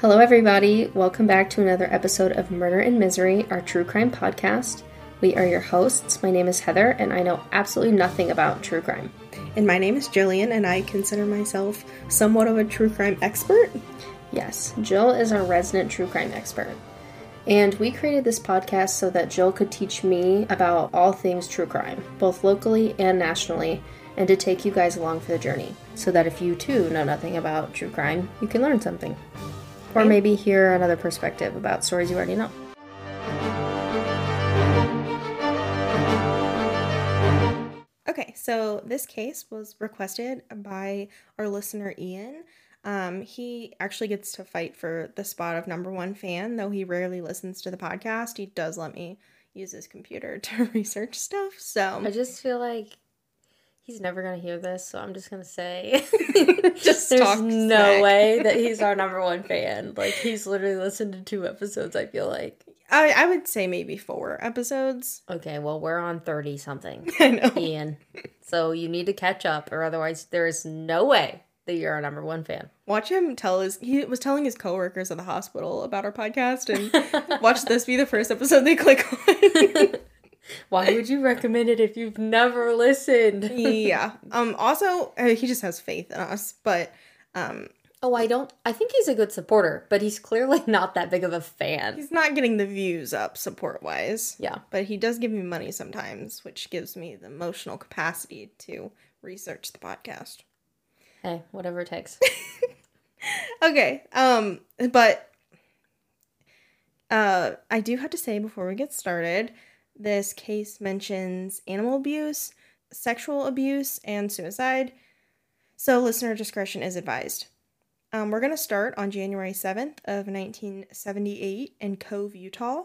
Hello, everybody. Welcome back to another episode of Murder and Misery, our true crime podcast. We are your hosts. My name is Heather, and I know absolutely nothing about true crime. And my name is Jillian, and I consider myself somewhat of a true crime expert. Yes, Jill is our resident true crime expert. And we created this podcast so that Jill could teach me about all things true crime, both locally and nationally, and to take you guys along for the journey, so that if you too know nothing about true crime, you can learn something. Or maybe hear another perspective about stories you already know. Okay, so this case was requested by our listener Ian. Um, he actually gets to fight for the spot of number one fan, though he rarely listens to the podcast. He does let me use his computer to research stuff. So I just feel like he's never gonna hear this, so I'm just gonna say Just there's no way that he's our number one fan. Like he's literally listened to two episodes, I feel like. I, I would say maybe four episodes. Okay, well we're on thirty something. I know. Ian. So you need to catch up, or otherwise there is no way that you're our number one fan. Watch him tell his he was telling his coworkers at the hospital about our podcast and watch this be the first episode they click on. Why would you recommend it if you've never listened? yeah. Um also uh, he just has faith in us, but um Oh, I don't. I think he's a good supporter, but he's clearly not that big of a fan. he's not getting the views up support wise. Yeah. But he does give me money sometimes, which gives me the emotional capacity to research the podcast. Hey, whatever it takes. Okay. Um but uh I do have to say before we get started, this case mentions animal abuse, sexual abuse, and suicide. So listener discretion is advised. Um, we're going to start on January 7th of 1978 in Cove, Utah.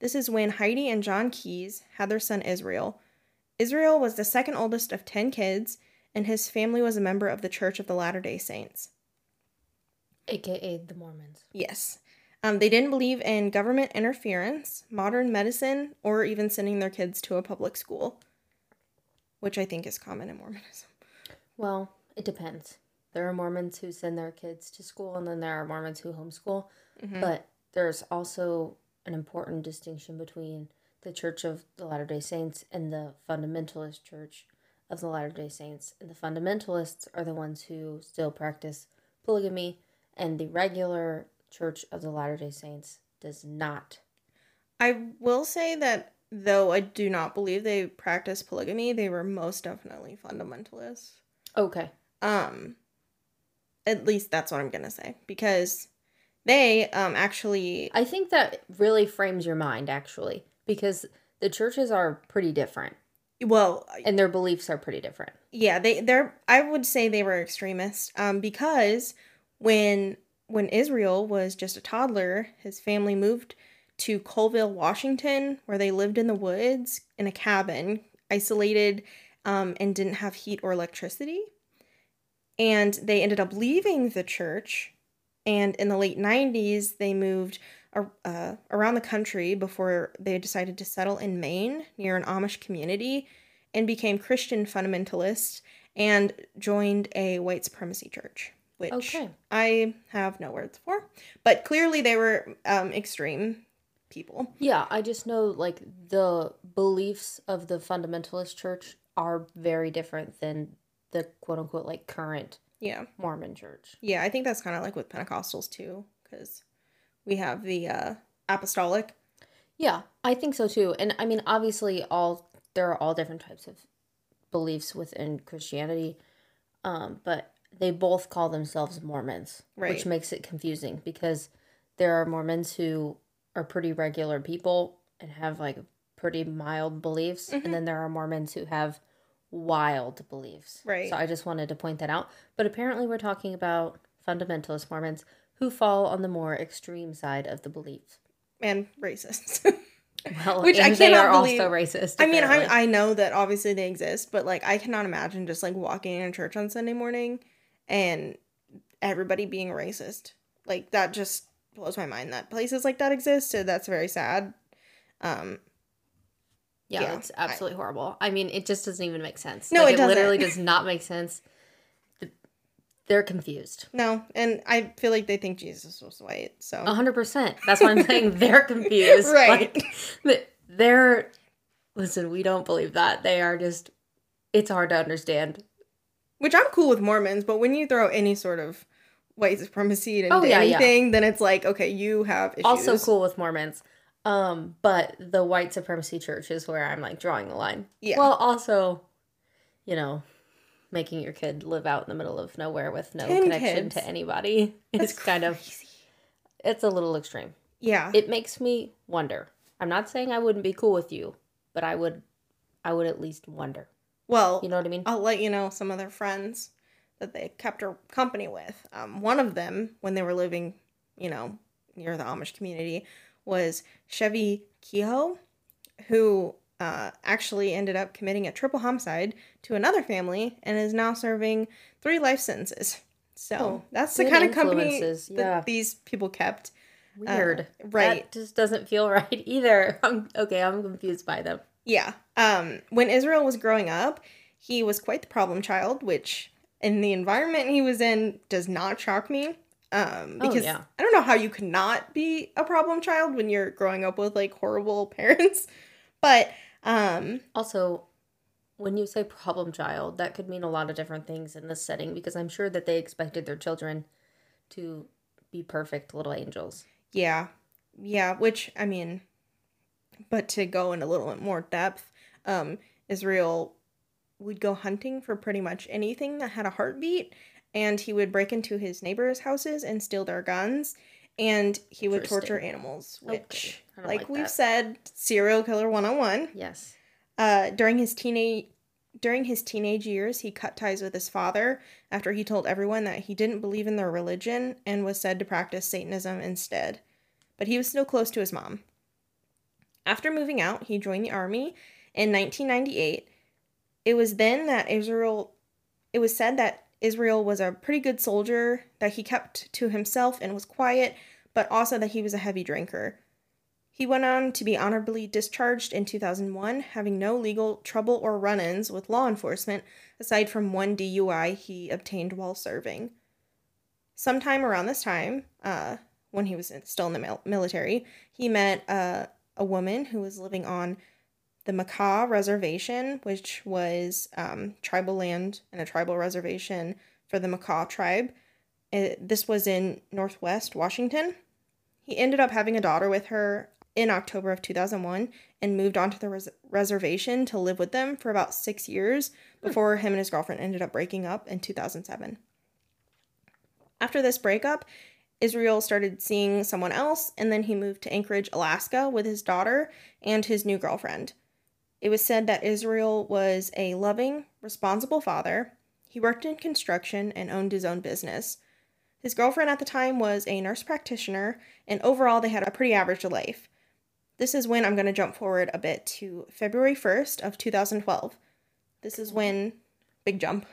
This is when Heidi and John Keyes had their son Israel. Israel was the second oldest of 10 kids, and his family was a member of the Church of the Latter-day Saints. AKA the Mormons. Yes. Um, they didn't believe in government interference, modern medicine, or even sending their kids to a public school, which I think is common in Mormonism. Well, it depends. There are Mormons who send their kids to school, and then there are Mormons who homeschool. But there's also an important distinction between the Church of the Latter day Saints and the Fundamentalist Church of the Latter day Saints. And the fundamentalists are the ones who still practice polygamy, and the regular Church of the Latter day Saints does not. I will say that though I do not believe they practice polygamy, they were most definitely fundamentalists. Okay. Um, at least that's what I'm gonna say because they um actually I think that really frames your mind, actually, because the churches are pretty different, well and their beliefs are pretty different. yeah they they're i would say they were extremists um because when when israel was just a toddler his family moved to colville washington where they lived in the woods in a cabin isolated um, and didn't have heat or electricity. And they ended up leaving the church and in the late 90s they moved uh, around the country before they decided to settle in maine near an amish community and became Christian fundamentalists and joined a white supremacy church, which Okay. I have no words for. But clearly they were um, extreme people. Yeah, I just know like the beliefs of the fundamentalist church are very different than the quote unquote like current Yeah. Mormon church. Yeah, I think that's kind of like with Pentecostals too, because we have the uh, apostolic. Yeah, I think so too. And I mean, obviously, all there are all different types of beliefs within Christianity, um, but they both call themselves Mormons, Right. which makes it confusing because there are Mormons who are pretty regular people and have like pretty mild beliefs, Mhm. and then there are Mormons who have wild beliefs. Right. So I just wanted to point that out. But apparently, we're talking about fundamentalist Mormons who fall on the more extreme side of the belief. And racist. Well, Which I cannot are believe- also racist. I mean. I, I know that obviously they exist, but like I cannot imagine just like walking in a church on Sunday morning and everybody being racist. Like that just blows my mind that places like that exist. So that's very sad. Um, yeah, yeah, it's absolutely horrible. I mean, it just doesn't even make sense. No, like, it doesn't. literally does not make sense. They're confused. No, and I feel like they think Jesus was white. So A hundred percent. That's why I'm saying they're confused. Right. Like, they're listen. We don't believe that. They are just. It's hard to understand. Which I'm cool with Mormons, but when you throw any sort of white supremacy into Oh, yeah, yeah. anything, then it's like, okay, you have issues. Also cool with Mormons. Um, but the white supremacy church is where I'm like drawing the line. Yeah. Well, also, you know, making your kid live out in the middle of nowhere with no Ten connection kids. to anybody is That's kind of it's a little extreme. Yeah. It makes me wonder. I'm not saying I wouldn't be cool with you, but I would I would at least wonder. Well, You know what I mean? I'll let you know some of their friends that they kept her company with. Um, one of them, when they were living, you know, near the Amish community, was Chevy Kehoe, who uh, actually ended up committing a triple homicide to another family and is now serving three life sentences. So Oh, that's the kind of company influences, that these people kept. Weird. right. That just doesn't feel right either. I'm okay, I'm confused by them. Yeah. Um, when Israel was growing up, he was quite the problem child, which in the environment he was in does not shock me. Um, Oh, because yeah. I don't know how you could not be a problem child when you're growing up with like horrible parents. But um, Also, when you say problem child, that could mean a lot of different things in this setting because I'm sure that they expected their children to be perfect little angels. yeah, yeah. Which I mean, but to go in a little bit more depth, um, Israel would go hunting for pretty much anything that had a heartbeat, and he would break into his neighbors' houses and steal their guns, and he would torture animals, which, don't like, like we've that. said, serial killer one on one. Yes. Uh, during his teenage during his teenage years, he cut ties with his father after he told everyone that he didn't believe in their religion and was said to practice Satanism instead. But he was still close to his mom. After moving out, he joined the army in 1998. It was then that Israel it was said that Israel was a pretty good soldier, that he kept to himself and was quiet, but also that he was a heavy drinker. He went on to be honorably discharged in 2001, having no legal trouble or run ins with law enforcement aside from one DUI he obtained while serving. Sometime around this time, uh, when he was still in the mil- military, he met uh, a woman who was living on the Makah Reservation, which was um, tribal land and a tribal reservation for the Makah tribe. It, this was in northwest Washington. He ended up having a daughter with her in October of 2001 and moved onto the res- reservation to live with them for about six years before him and his girlfriend ended up breaking up in 2007. After this breakup, Israel started seeing someone else, and then he moved to Anchorage, Alaska with his daughter and his new girlfriend. It was said that Israel was a loving, responsible father. He worked in construction and owned his own business. His girlfriend at the time was a nurse practitioner, and overall they had a pretty average life. This is when I'm going to jump forward a bit to February 1st of 2012. This is when big jump.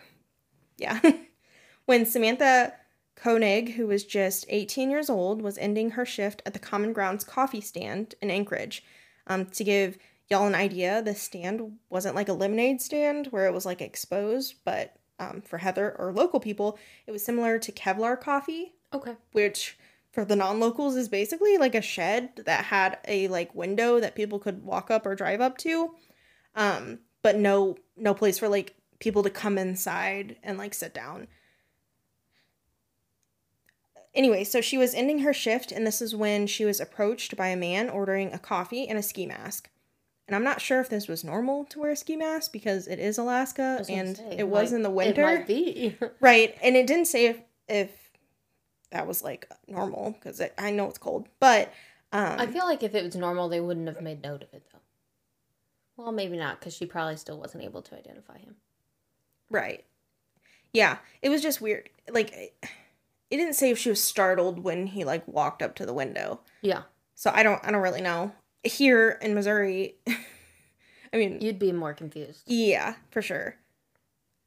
Yeah. when Samantha Koenig, who was just 18 years old, was ending her shift at the Common Grounds coffee stand in Anchorage. Um, to give y'all an idea, the stand wasn't like a lemonade stand where it was like exposed, but um, for Heather or local people, it was similar to Kevlar coffee, Okay. which for the non-locals is basically like a shed that had a like window that people could walk up or drive up to um but no no place for like people to come inside and like sit down anyway so she was ending her shift and this is when she was approached by a man ordering a coffee and a ski mask and i'm not sure if this was normal to wear a ski mask because it is alaska and say, it was might- in the winter It might be. Right, and it didn't say if if that was like normal because I know it's cold, but um, I feel like if it was normal, they wouldn't have made note of it though. Well, maybe not because she probably still wasn't able to identify him. right, yeah, it was just weird. Like, it didn't say if she was startled when he like walked up to the window, Yeah, so I don't I don't really know. Here in Missouri, I mean, you'd be more confused. yeah, for sure.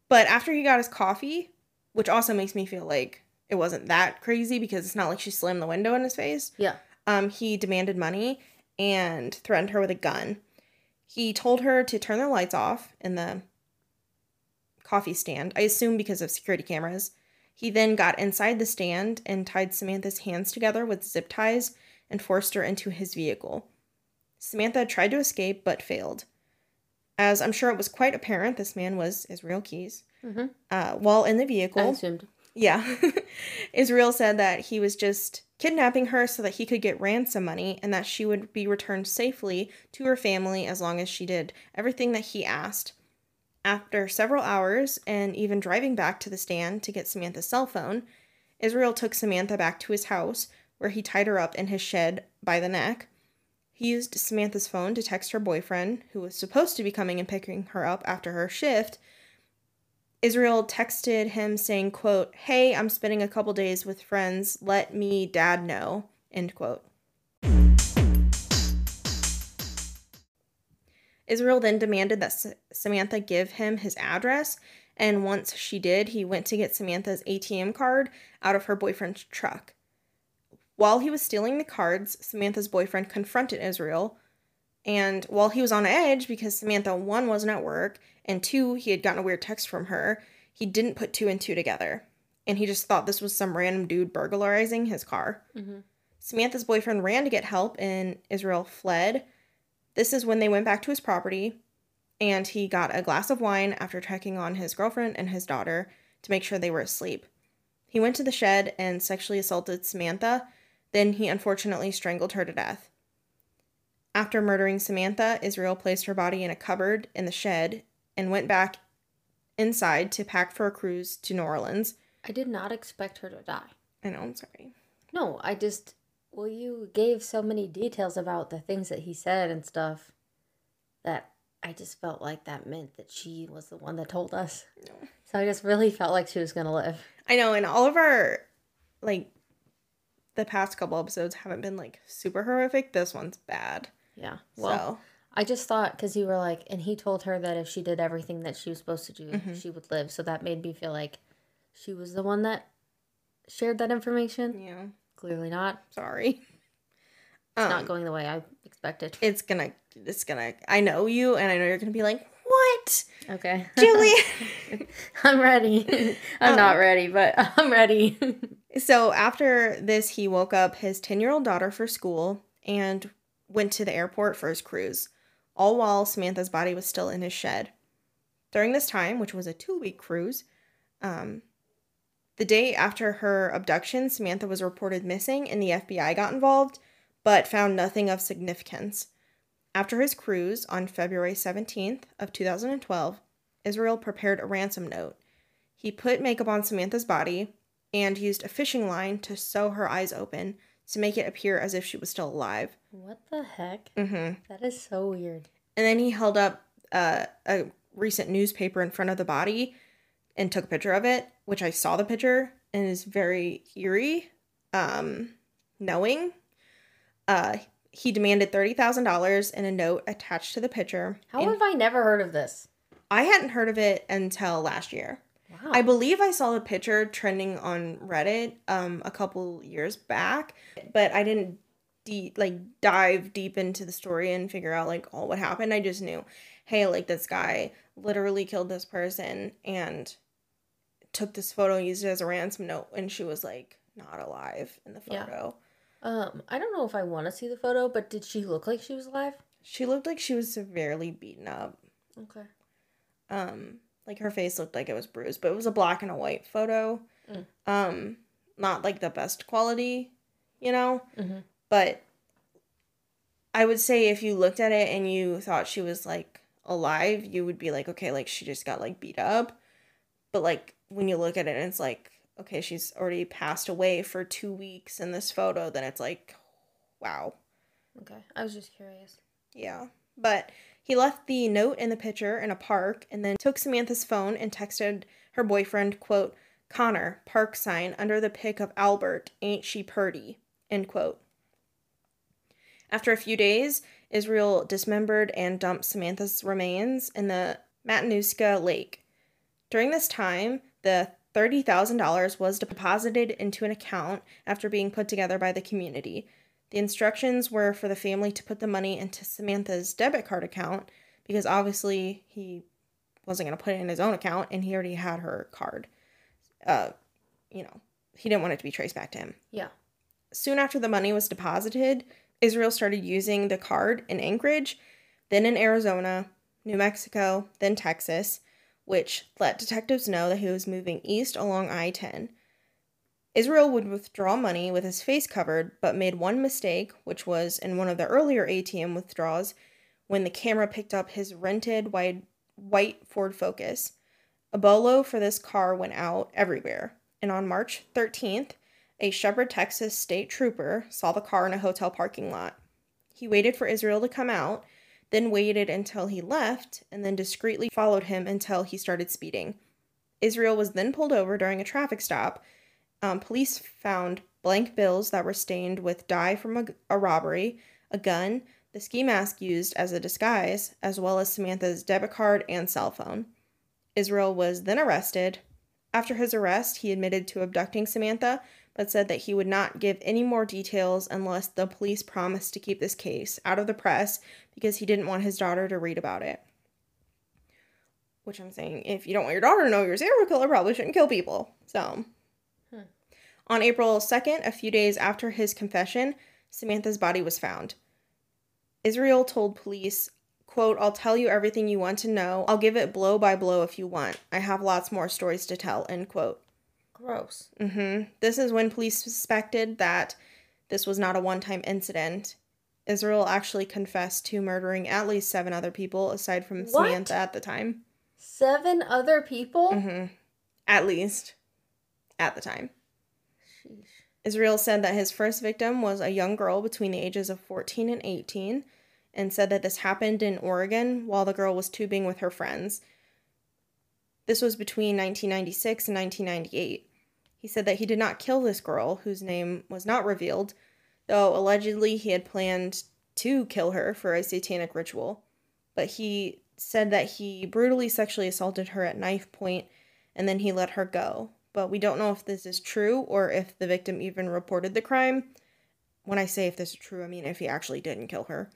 But after he got his coffee, which also makes me feel like it wasn't that crazy because it's not like she slammed the window in his face. Yeah. um, he demanded money and threatened her with a gun. He told her to turn the lights off in the coffee stand, I assume because of security cameras. He then got inside the stand and tied Samantha's hands together with zip ties and forced her into his vehicle. Samantha tried to escape but failed. As I'm sure it was quite apparent, this man was Israel Keyes. Mm-hmm. Uh, while in the vehicle, assumed. yeah, Israel said that he was just kidnapping her so that he could get ransom money and that she would be returned safely to her family as long as she did everything that he asked. After several hours and even driving back to the stand to get Samantha's cell phone, Israel took Samantha back to his house where he tied her up in his shed by the neck. He used Samantha's phone to text her boyfriend, who was supposed to be coming and picking her up after her shift. Israel texted him saying, quote, Hey, I'm spending a couple days with friends. Let me dad know. End quote. Israel then demanded that S- Samantha give him his address, and once she did, he went to get Samantha's ATM card out of her boyfriend's truck. While he was stealing the cards, Samantha's boyfriend confronted Israel, and while he was on edge because Samantha, one, wasn't at work, and two, he had gotten a weird text from her, he didn't put two and two together. And he just thought this was some random dude burglarizing his car. Mhm. Samantha's boyfriend ran to get help, and Israel fled. This is when they went back to his property, and he got a glass of wine after checking on his girlfriend and his daughter to make sure they were asleep. He went to the shed and sexually assaulted Samantha, then he unfortunately strangled her to death. After murdering Samantha, Israel placed her body in a cupboard in the shed and went back inside to pack for a cruise to New Orleans. I did not expect her to die. I know, I'm sorry. No, I just. Well, you gave so many details about the things that he said and stuff that I just felt like that meant that she was the one that told us. No. So I just really felt like she was going to live. I know, and all of our, like, the past couple episodes haven't been, like, super horrific. This one's bad. Yeah. Well, so, I just thought because you were like, and he told her that if she did everything that she was supposed to do, Mhm. she would live. So that made me feel like she was the one that shared that information. yeah, Clearly not. sorry. It's Um, not going the way I expected. It's gonna, it's gonna, I know you, and I know you're gonna be like, what? Okay. Julie? I'm ready. I'm Um, not ready, but I'm ready. So after this, he woke up his 10 year old daughter for school and went to the airport for his cruise, all while Samantha's body was still in his shed. During this time, which was a two week cruise, um, the day after her abduction, Samantha was reported missing and the FBI got involved, but found nothing of significance. After his cruise on February 17th of 2012, Israel prepared a ransom note. He put makeup on Samantha's body, and used a fishing line to sew her eyes open to make it appear as if she was still alive. what the heck? Mm-hmm. That is so weird. And then he held up uh, a recent newspaper in front of the body and took a picture of it, which I saw the picture and is very eerie, um, knowing. Uh, he demanded $30,000 in a note attached to the picture. How and have I never heard of this? I hadn't heard of it until last year. Wow. I believe I saw the picture trending on Reddit um a couple years back, but I didn't de- like dive deep into the story and figure out like all what happened. I just knew, hey, like this guy literally killed this person and took this photo, and used it as a ransom note, and she was like not alive in the Yeah. photo. um, I don't know if I want to see the photo, but did she look like she was alive? She looked like she was severely beaten up. Okay. Um, like her face looked like it was bruised, but it was a black and a white photo. Mm. Um, not like the best quality, you know. Mm-hmm. But I would say if you looked at it and you thought she was like alive, you would be like, okay, like she just got like beat up. But like when you look at it and it's like, okay, she's already passed away for two weeks in this photo, then it's like, wow. Okay. I was just curious. Yeah. But he left the note in the picture in a park and then took Samantha's phone and texted her boyfriend, quote, Connor, park sign under the pic of Albert, ain't she purty, end quote. After a few days, Israel dismembered and dumped Samantha's remains in the Matanuska Lake. During this time, the $30,000 was deposited into an account after being put together by the community. The instructions were for the family to put the money into Samantha's debit card account because obviously he wasn't going to put it in his own account and he already had her card. Uh, you know, he didn't want it to be traced back to him. Yeah. Soon after the money was deposited, Israel started using the card in Anchorage, then in Arizona, New Mexico, then Texas, which let detectives know that he was moving east along I 10. Israel would withdraw money with his face covered, but made one mistake, which was in one of the earlier ATM withdrawals when the camera picked up his rented white, white Ford Focus. A bolo for this car went out everywhere, and on March 13th, a Shepherd, Texas state trooper saw the car in a hotel parking lot. He waited for Israel to come out, then waited until he left, and then discreetly followed him until he started speeding. Israel was then pulled over during a traffic stop. Um, police found blank bills that were stained with dye from a, a robbery, a gun, the ski mask used as a disguise, as well as Samantha's debit card and cell phone. Israel was then arrested. After his arrest, he admitted to abducting Samantha, but said that he would not give any more details unless the police promised to keep this case out of the press because he didn't want his daughter to read about it. Which I'm saying, if you don't want your daughter to know you're a serial killer, probably shouldn't kill people. So, hmm. on April 2nd, a few days after his confession, Samantha's body was found. Israel told police, quote, I'll tell you everything you want to know. I'll give it blow by blow if you want. I have lots more stories to tell, end quote. Gross. Mm-hmm. This is when police suspected that this was not a one time incident. Israel actually confessed to murdering at least seven other people aside from what? Samantha at the time. Seven other people? Mm-hmm. At least. At the time. Sheesh. Israel said that his first victim was a young girl between the ages of 14 and 18 and said that this happened in Oregon while the girl was tubing with her friends. This was between 1996 and 1998. He said that he did not kill this girl, whose name was not revealed, though allegedly he had planned to kill her for a satanic ritual. But he said that he brutally sexually assaulted her at knife point and then he let her go. But we don't know if this is true or if the victim even reported the crime. When I say if this is true, I mean if he actually didn't kill her.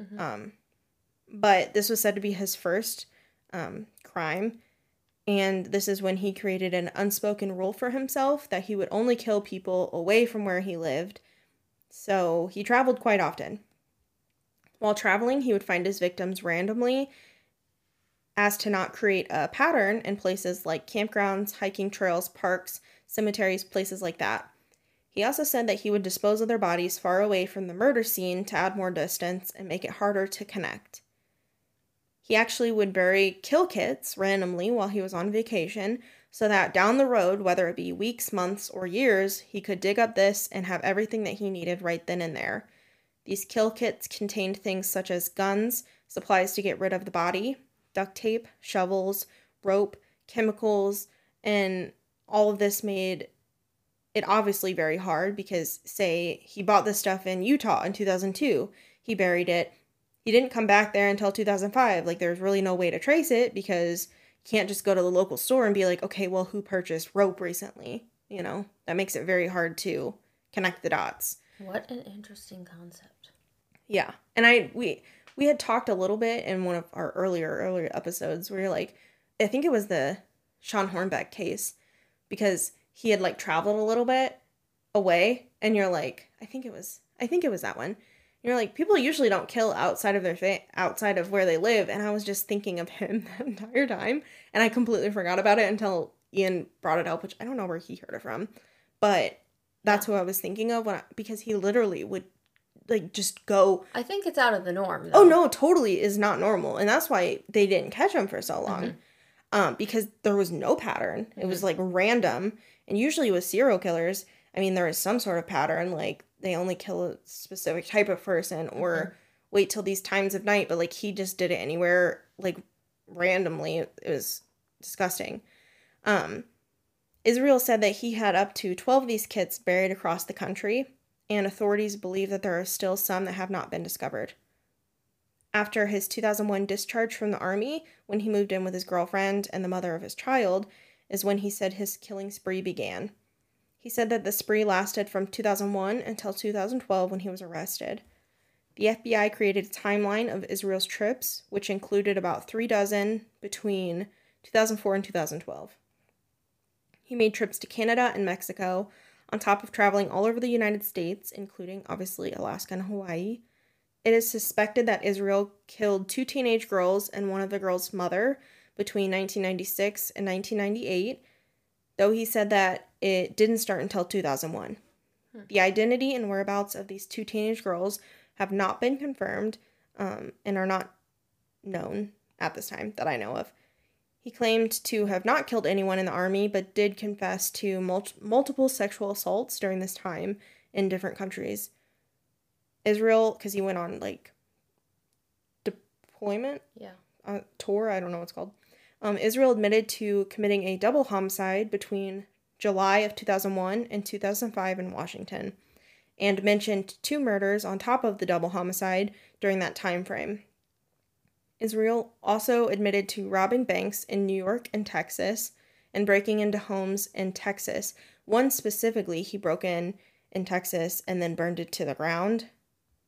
Mm-hmm. Um, but this was said to be his first um, crime and this is when he created an unspoken rule for himself that he would only kill people away from where he lived. So he traveled quite often. While traveling, he would find his victims randomly as to not create a pattern in places like campgrounds, hiking trails, parks, cemeteries, places like that. He also said that he would dispose of their bodies far away from the murder scene to add more distance and make it harder to connect. He actually would bury kill kits randomly while he was on vacation so that down the road, whether it be weeks, months, or years, he could dig up this and have everything that he needed right then and there. These kill kits contained things such as guns, supplies to get rid of the body, duct tape, shovels, rope, chemicals, and all of this made it obviously very hard because, say, he bought this stuff in Utah in 2002, he buried it, he didn't come back there until 2005. Like, there's really no way to trace it because you can't just go to the local store and be like, okay, well, who purchased rope recently? You know, that makes it very hard to connect the dots. What an interesting concept. Yeah. And I, we, we had talked a little bit in one of our earlier, earlier episodes where you're like, I think it was the Shawn Hornbeck case because he had like traveled a little bit away and you're like, I think it was, I think it was that one you're like people usually don't kill outside of their fa- outside of where they live and i was just thinking of him the entire time and i completely forgot about it until ian brought it up which i don't know where he heard it from but that's who i was thinking of when I, because he literally would like just go i think it's out of the norm though. oh no totally is not normal and that's why they didn't catch him for so long mm-hmm. um because there was no pattern mm-hmm. it was mm-hmm. like random and usually with serial killers i mean there is some sort of pattern like they only kill a specific type of person or mm-hmm. wait till these times of night but like he just did it anywhere like randomly. It was disgusting. Um israel said that he had up to 12 of these kits buried across the country and authorities believe that there are still some that have not been discovered. After his 2001 discharge from the army when he moved in with his girlfriend and the mother of his child is when he said his killing spree began he said that the spree lasted from 2001 until 2012 when he was arrested. The FBI created a timeline of Israel's trips, which included about three dozen between 2004 and 2012. He made trips to Canada and Mexico, on top of traveling all over the United States, including obviously Alaska and Hawaii. It is suspected that Israel killed two teenage girls and one of the girls' mother between 1996 and 1998, though he said that it didn't start until 2001. Hmm. The identity and whereabouts of these two teenage girls have not been confirmed um, and are not known at this time that I know of. He claimed to have not killed anyone in the army, but did confess to mul- multiple sexual assaults during this time in different countries. Israel, because he went on like deployment, yeah, uh, tour. I don't know what's called. Um, Israel admitted to committing a double homicide between July of 2001 and 2005 in Washington, and mentioned two murders on top of the double homicide during that time frame. Israel also admitted to robbing banks in New York and Texas and breaking into homes in Texas. One specifically, he broke in in Texas and then burned it to the ground.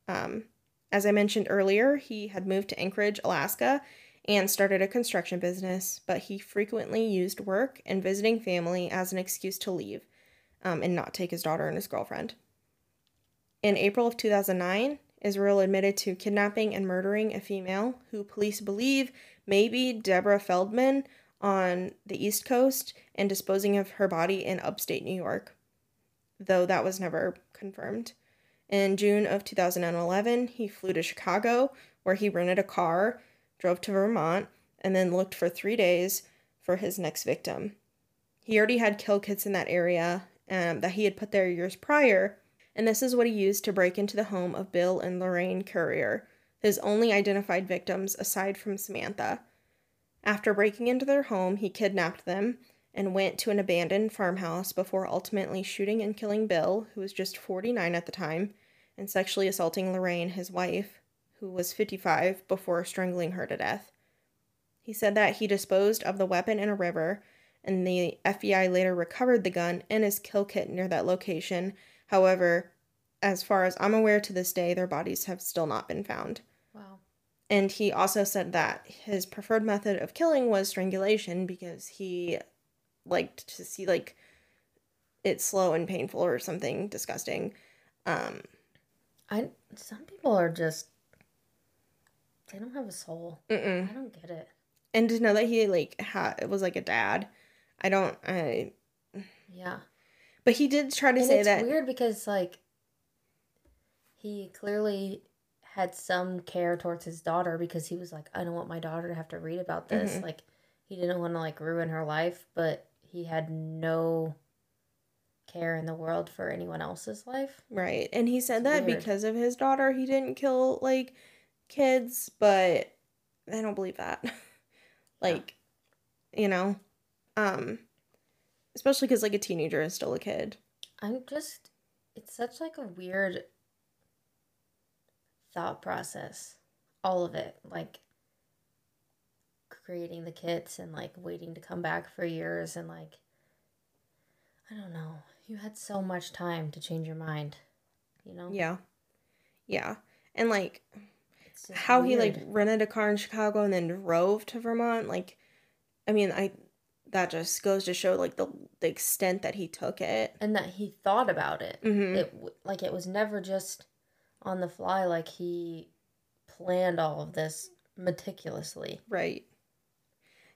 Um, as I mentioned earlier, he had moved to Anchorage, Alaska, and started a construction business, but he frequently used work and visiting family as an excuse to leave um, and not take his daughter and his girlfriend. In April of 2009, Israel admitted to kidnapping and murdering a female who police believe may be Deborah Feldman on the East Coast and disposing of her body in upstate New York, though that was never confirmed. In June of 2011, he flew to Chicago, where he rented a car, drove to Vermont, and then looked for three days for his next victim. He already had kill kits in that area um, that he had put there years prior, and this is what he used to break into the home of Bill and Lorraine Currier, his only identified victims aside from Samantha. After breaking into their home, he kidnapped them and went to an abandoned farmhouse before ultimately shooting and killing Bill, who was just 49 at the time, and sexually assaulting Lorraine, his wife, who was 55, before strangling her to death. He said that he disposed of the weapon in a river, and the FBI later recovered the gun and his kill kit near that location However, as far as I'm aware to this day, their bodies have still not been found. Wow. And he also said that his preferred method of killing was strangulation because he liked to see like it slow and painful or something disgusting. Um I some people are just they don't have a soul. Mm-mm. I don't get it. And to know that he like had it was like a dad, I don't. I yeah. But he did try to and say it's that. weird because like he clearly had some care towards his daughter because he was like, I don't want my daughter to have to read about this. Mm-hmm. Like he didn't want to like ruin her life, but he had no care in the world for anyone else's life. Right. And he said it's that weird. because of his daughter he didn't kill like kids, but I don't believe that. like yeah. you know, um especially because like a teenager is still a kid. I'm just, it's such like a weird thought process. All of it, like creating the kits and like waiting to come back for years and like, I don't know. You had so much time to change your mind, you know? Yeah. Yeah. And like, how weird. he like rented a car in Chicago and then drove to Vermont. Like, I mean, I that just goes to show like the the extent that he took it and that he thought about it. Mm-hmm. It like it was never just on the fly. Like he planned all of this meticulously. Right.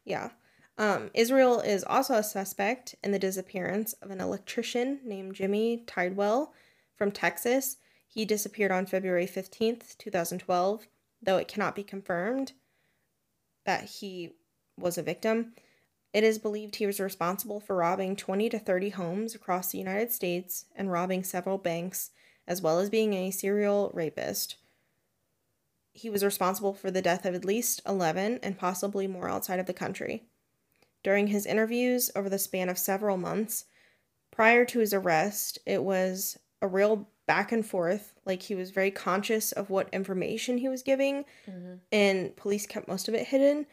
Yeah. Um, Israel is also a suspect in the disappearance of an electrician named Jimmy Tidwell from Texas. He disappeared on February 15th, 2012, though it cannot be confirmed that he was a victim. It is believed he was responsible for robbing 20 to 30 homes across the United States and robbing several banks, as well as being a serial rapist. He was responsible for the death of at least 11 and possibly more outside of the country. During his interviews over the span of several months, prior to his arrest, it was a real back and forth. Like he was very conscious of what information he was giving, mm-hmm. and police kept most of it hidden.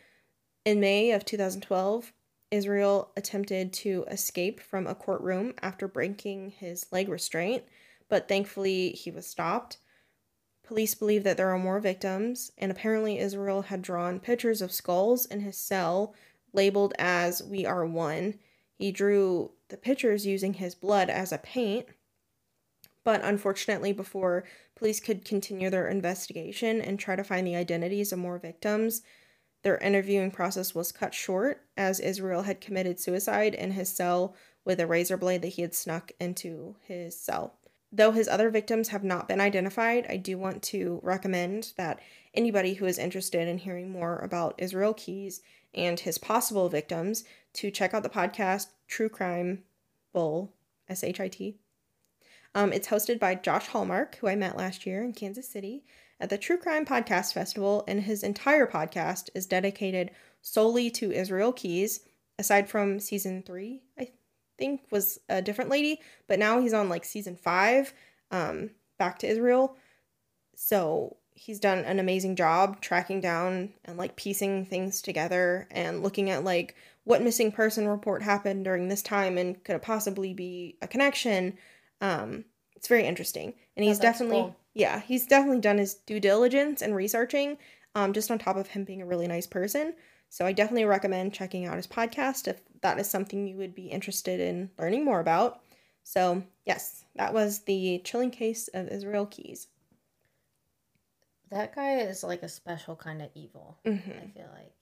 In May of 2012, Israel attempted to escape from a courtroom after breaking his leg restraint, but thankfully he was stopped. Police believe that there are more victims, and apparently Israel had drawn pictures of skulls in his cell labeled as We Are One. He drew the pictures using his blood as a paint. But unfortunately, before police could continue their investigation and try to find the identities of more victims, their interviewing process was cut short as Israel had committed suicide in his cell with a razor blade that he had snuck into his cell. Though his other victims have not been identified, I do want to recommend that anybody who is interested in hearing more about Israel Keyes and his possible victims to check out the podcast True Crime Bull, S H I T. Um, it's hosted by Josh Hallmark, who I met last year in Kansas City at the True Crime Podcast Festival, and his entire podcast is dedicated solely to Israel Keyes, aside from season three, I think was a different lady, but now he's on like season five, um, back to Israel. So he's done an amazing job tracking down and like piecing things together and looking at like what missing person report happened during this time and could it possibly be a connection. Um, it's very interesting, and he's oh, definitely cool. yeah he's definitely done his due diligence and researching. Um, just on top of him being a really nice person. So I definitely recommend checking out his podcast if that is something you would be interested in learning more about. So, yes, that was the chilling case of Israel Keyes. That guy is like a special kind of evil, mm-hmm. I feel like.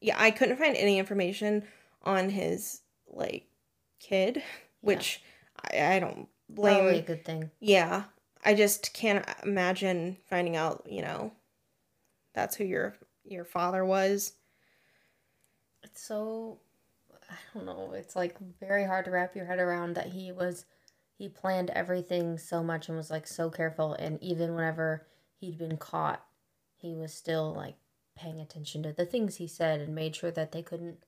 Yeah, I couldn't find any information on his like kid, yeah. which I, I don't blame. Probably a good thing. Yeah. I just can't imagine finding out, you know, that's who your your father was it's so I don't know, it's like very hard to wrap your head around that he was he planned everything so much and was like so careful and even whenever he'd been caught, he was still like paying attention to the things he said and made sure that they couldn't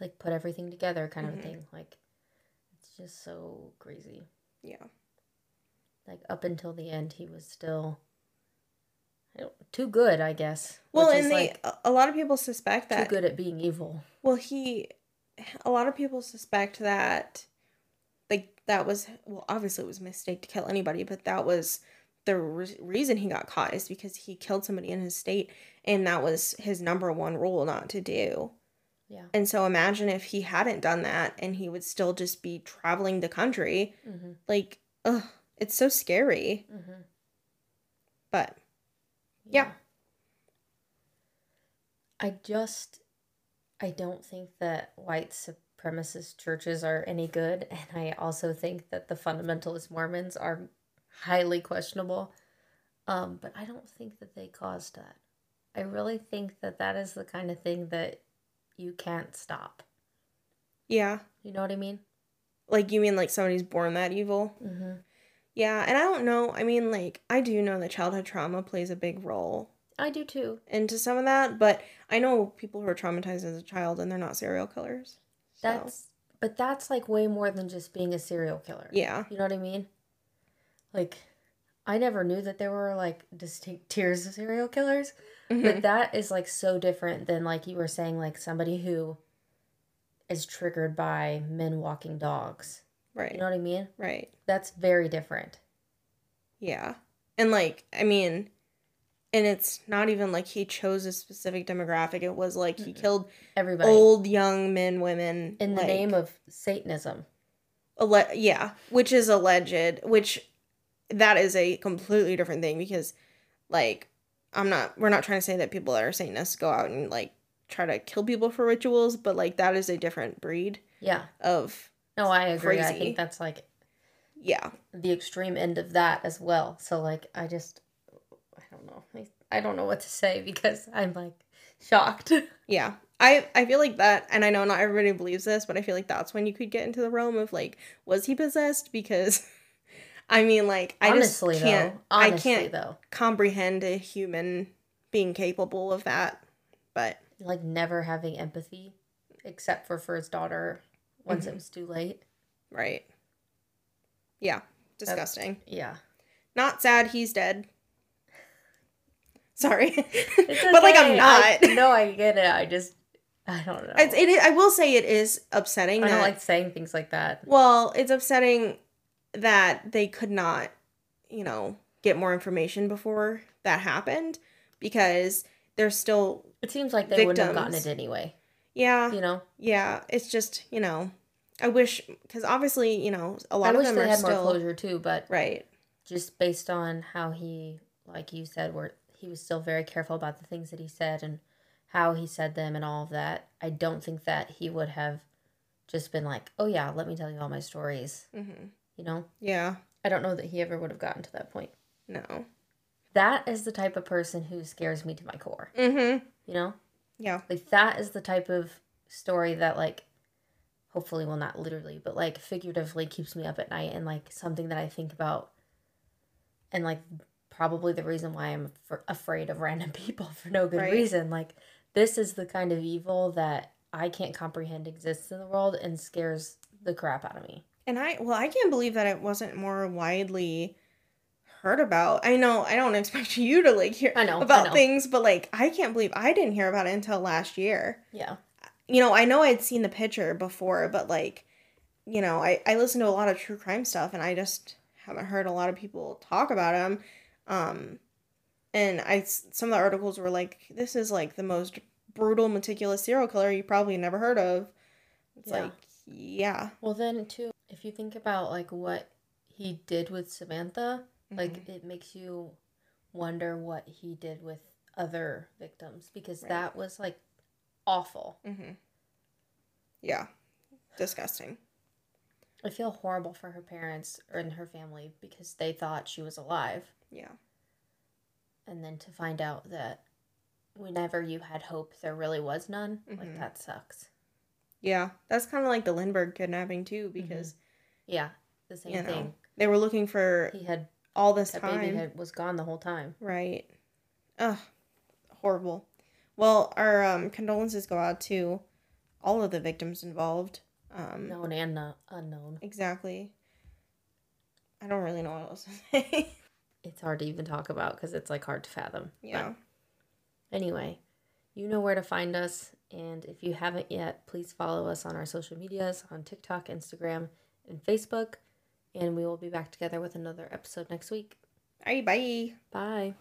like put everything together kind mm-hmm. of thing. Like it's just so crazy. Yeah. Like up until the end he was still too good, I guess. Well, and they like a lot of people suspect that too good at being evil. Well, he, a lot of people suspect that, like that was well, obviously it was a mistake to kill anybody, but that was the re- reason he got caught is because he killed somebody in his state, and that was his number one rule not to do. Yeah. And so imagine if he hadn't done that and he would still just be traveling the country. Mm-hmm. Like, ugh, it's so scary. Mm-hmm. But yeah. I just I don't think that white supremacist churches are any good and I also think that the fundamentalist Mormons are highly questionable. Um but I don't think that they caused that. I really think that that is the kind of thing that you can't stop. Yeah. You know what I mean? Like you mean like somebody's born that evil? hmm yeah, and I don't know. I mean, like, I do know that childhood trauma plays a big role. I do too. Into some of that, but I know people who are traumatized as a child and they're not serial killers. So. That's but that's like way more than just being a serial killer. Yeah. You know what I mean? Like I never knew that there were like distinct tiers of serial killers. Mm-hmm. But that is like so different than like you were saying like somebody who is triggered by men walking dogs. Right. You know what I mean? Right. That's very different. Yeah. And like, I mean, and it's not even like he chose a specific demographic. It was like he killed everybody, old, young men, women, in the like, name of Satanism. Alle- yeah, which is alleged. Which that is a completely different thing because, like, I'm not. We're not trying to say that people that are Satanists go out and like try to kill people for rituals, but like that is a different breed. Yeah. Of no, I agree. Crazy. I think that's like yeah, the extreme end of that as well. So like I just I don't know. I, I don't know what to say because I'm like shocked. Yeah. I I feel like that and I know not everybody believes this, but I feel like that's when you could get into the realm of like was he possessed because I mean like I honestly, just can't though, honestly, I can't though. comprehend a human being capable of that. But like never having empathy except for for his daughter once mm-hmm. it was too late. Right. Yeah. Disgusting. That's, yeah. Not sad he's dead. Sorry. Okay. but like I'm not. I, no, I get it. I just I don't know. It's, it, I will say it is upsetting. I don't like saying things like that. Well, it's upsetting that they could not, you know, get more information before that happened because there's still. It seems like they victims. wouldn't have gotten it anyway. Yeah. You know, Yeah. It's just, you know, I wish, because obviously, you know, a lot I of them are had still. more closure too, but Right. just based on how he, like you said, where he was still very careful about the things that he said and how he said them and all of that. I don't think that he would have just been like, "Oh yeah, let me tell you all my stories." hmm You know, Yeah. I don't know that he ever would have gotten to that point. No. That is the type of person who scares me to my core. Mm-hmm. You know, Yeah. like that is the type of story that like hopefully well not literally but like figuratively keeps me up at night and like something that i think about and like probably the reason why i'm af- afraid of random people for no good Right. reason like this is the kind of evil that i can't comprehend exists in the world and scares the crap out of me And I, well, I can't believe that it wasn't more widely heard about. I know, I don't expect you to like hear I know, I about know. things, but like, I can't believe I didn't hear about it until last year. yeah You know, I know I'd seen the picture before, but like, you know, I, I listen to a lot of true crime stuff and I just haven't heard a lot of people talk about him. Um, and I, some of the articles were like, this is like the most brutal, meticulous serial killer you probably never heard of. It's Yeah. like, yeah. well then too if you think about like what he did with samantha like it makes you wonder what he did with other victims because Right. that was like awful Mm-hmm. Yeah. Disgusting. I feel horrible for her parents or and her family because they thought she was alive. Yeah. And then to find out that whenever you had hope, there really was none, like Mhm. that sucks. Yeah. That's kind of like the Lindbergh kidnapping too, because Yeah, the same you know thing. they were looking for He had all this that time. baby had, was gone the whole time. Right. Ugh. Horrible. Well, our um, condolences go out to all of the victims involved. Um, Known and not unknown. Exactly. I don't really know what else to say. It's hard to even talk about because it's like hard to fathom. But yeah. Anyway, you know where to find us. And if you haven't yet, please follow us on our social medias on TikTok, Instagram, and Facebook. And we will be back together with another episode next week. All right, bye. Bye.